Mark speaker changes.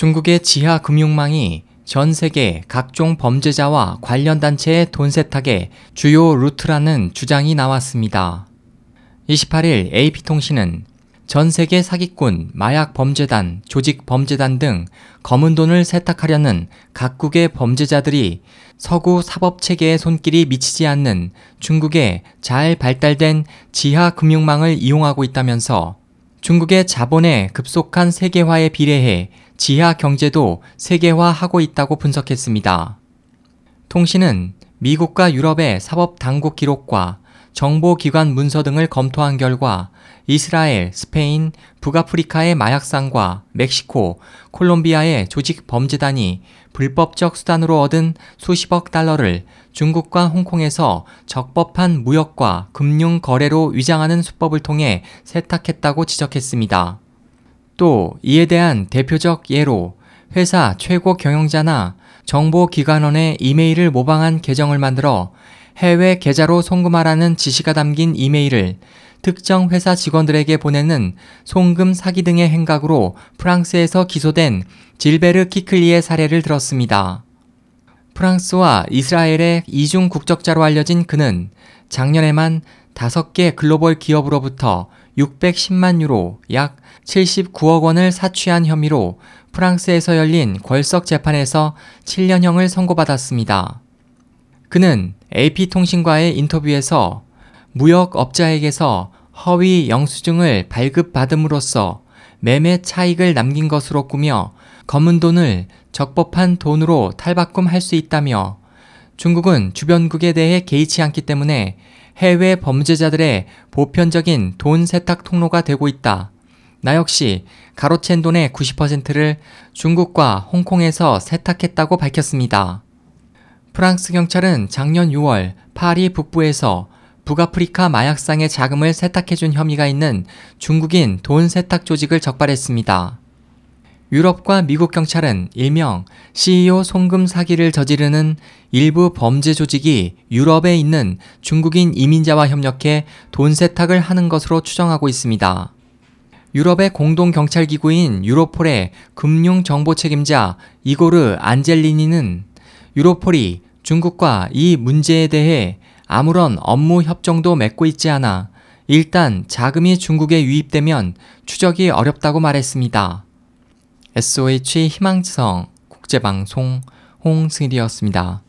Speaker 1: 중국의 지하 금융망이 전 세계 각종 범죄자와 관련 단체의 돈 세탁의 주요 루트라는 주장이 나왔습니다. 28일 AP통신은 전 세계 사기꾼, 마약 범죄단, 조직 범죄단 등 검은 돈을 세탁하려는 각국의 범죄자들이 서구 사법 체계의 손길이 미치지 않는 중국의 잘 발달된 지하 금융망을 이용하고 있다면서 중국의 자본의 급속한 세계화에 비례해 지하 경제도 세계화하고 있다고 분석했습니다. 통신은 미국과 유럽의 사법 당국 기록과 정보기관 문서 등을 검토한 결과 이스라엘, 스페인, 북아프리카의 마약상과 멕시코, 콜롬비아의 조직 범죄단이 불법적 수단으로 얻은 수십억 달러를 중국과 홍콩에서 적법한 무역과 금융 거래로 위장하는 수법을 통해 세탁했다고 지적했습니다. 또 이에 대한 대표적 예로 회사 최고 경영자나 정보기관원의 이메일을 모방한 계정을 만들어 해외 계좌로 송금하라는 지시가 담긴 이메일을 특정 회사 직원들에게 보내는 송금 사기 등의 행각으로 프랑스에서 기소된 질베르 키클리의 사례를 들었습니다. 프랑스와 이스라엘의 이중 국적자로 알려진 그는 작년에만 5개 글로벌 기업으로부터 610만 유로 약 79억 원을 사취한 혐의로 프랑스에서 열린 궐석 재판에서 7년형을 선고받았습니다. 그는 AP통신과의 인터뷰에서 무역업자에게서 허위 영수증을 발급받음으로써 매매 차익을 남긴 것으로 꾸며 검은 돈을 적법한 돈으로 탈바꿈할 수 있다며 중국은 주변국에 대해 개의치 않기 때문에 해외 범죄자들의 보편적인 돈 세탁 통로가 되고 있다. 나 역시 가로챈 돈의 90%를 중국과 홍콩에서 세탁했다고 밝혔습니다. 프랑스 경찰은 작년 6월 파리 북부에서 북아프리카 마약상의 자금을 세탁해준 혐의가 있는 중국인 돈 세탁 조직을 적발했습니다. 유럽과 미국 경찰은 일명 CEO 송금 사기를 저지르는 일부 범죄 조직이 유럽에 있는 중국인 이민자와 협력해 돈 세탁을 하는 것으로 추정하고 있습니다. 유럽의 공동 경찰 기구인 유로폴의 금융 정보 책임자 이고르 안젤리니는 유로폴이 중국과 이 문제에 대해 아무런 업무 협정도 맺고 있지 않아 일단 자금이 중국에 유입되면 추적이 어렵다고 말했습니다. SOH 희망지성 국제방송 홍승일이었습니다.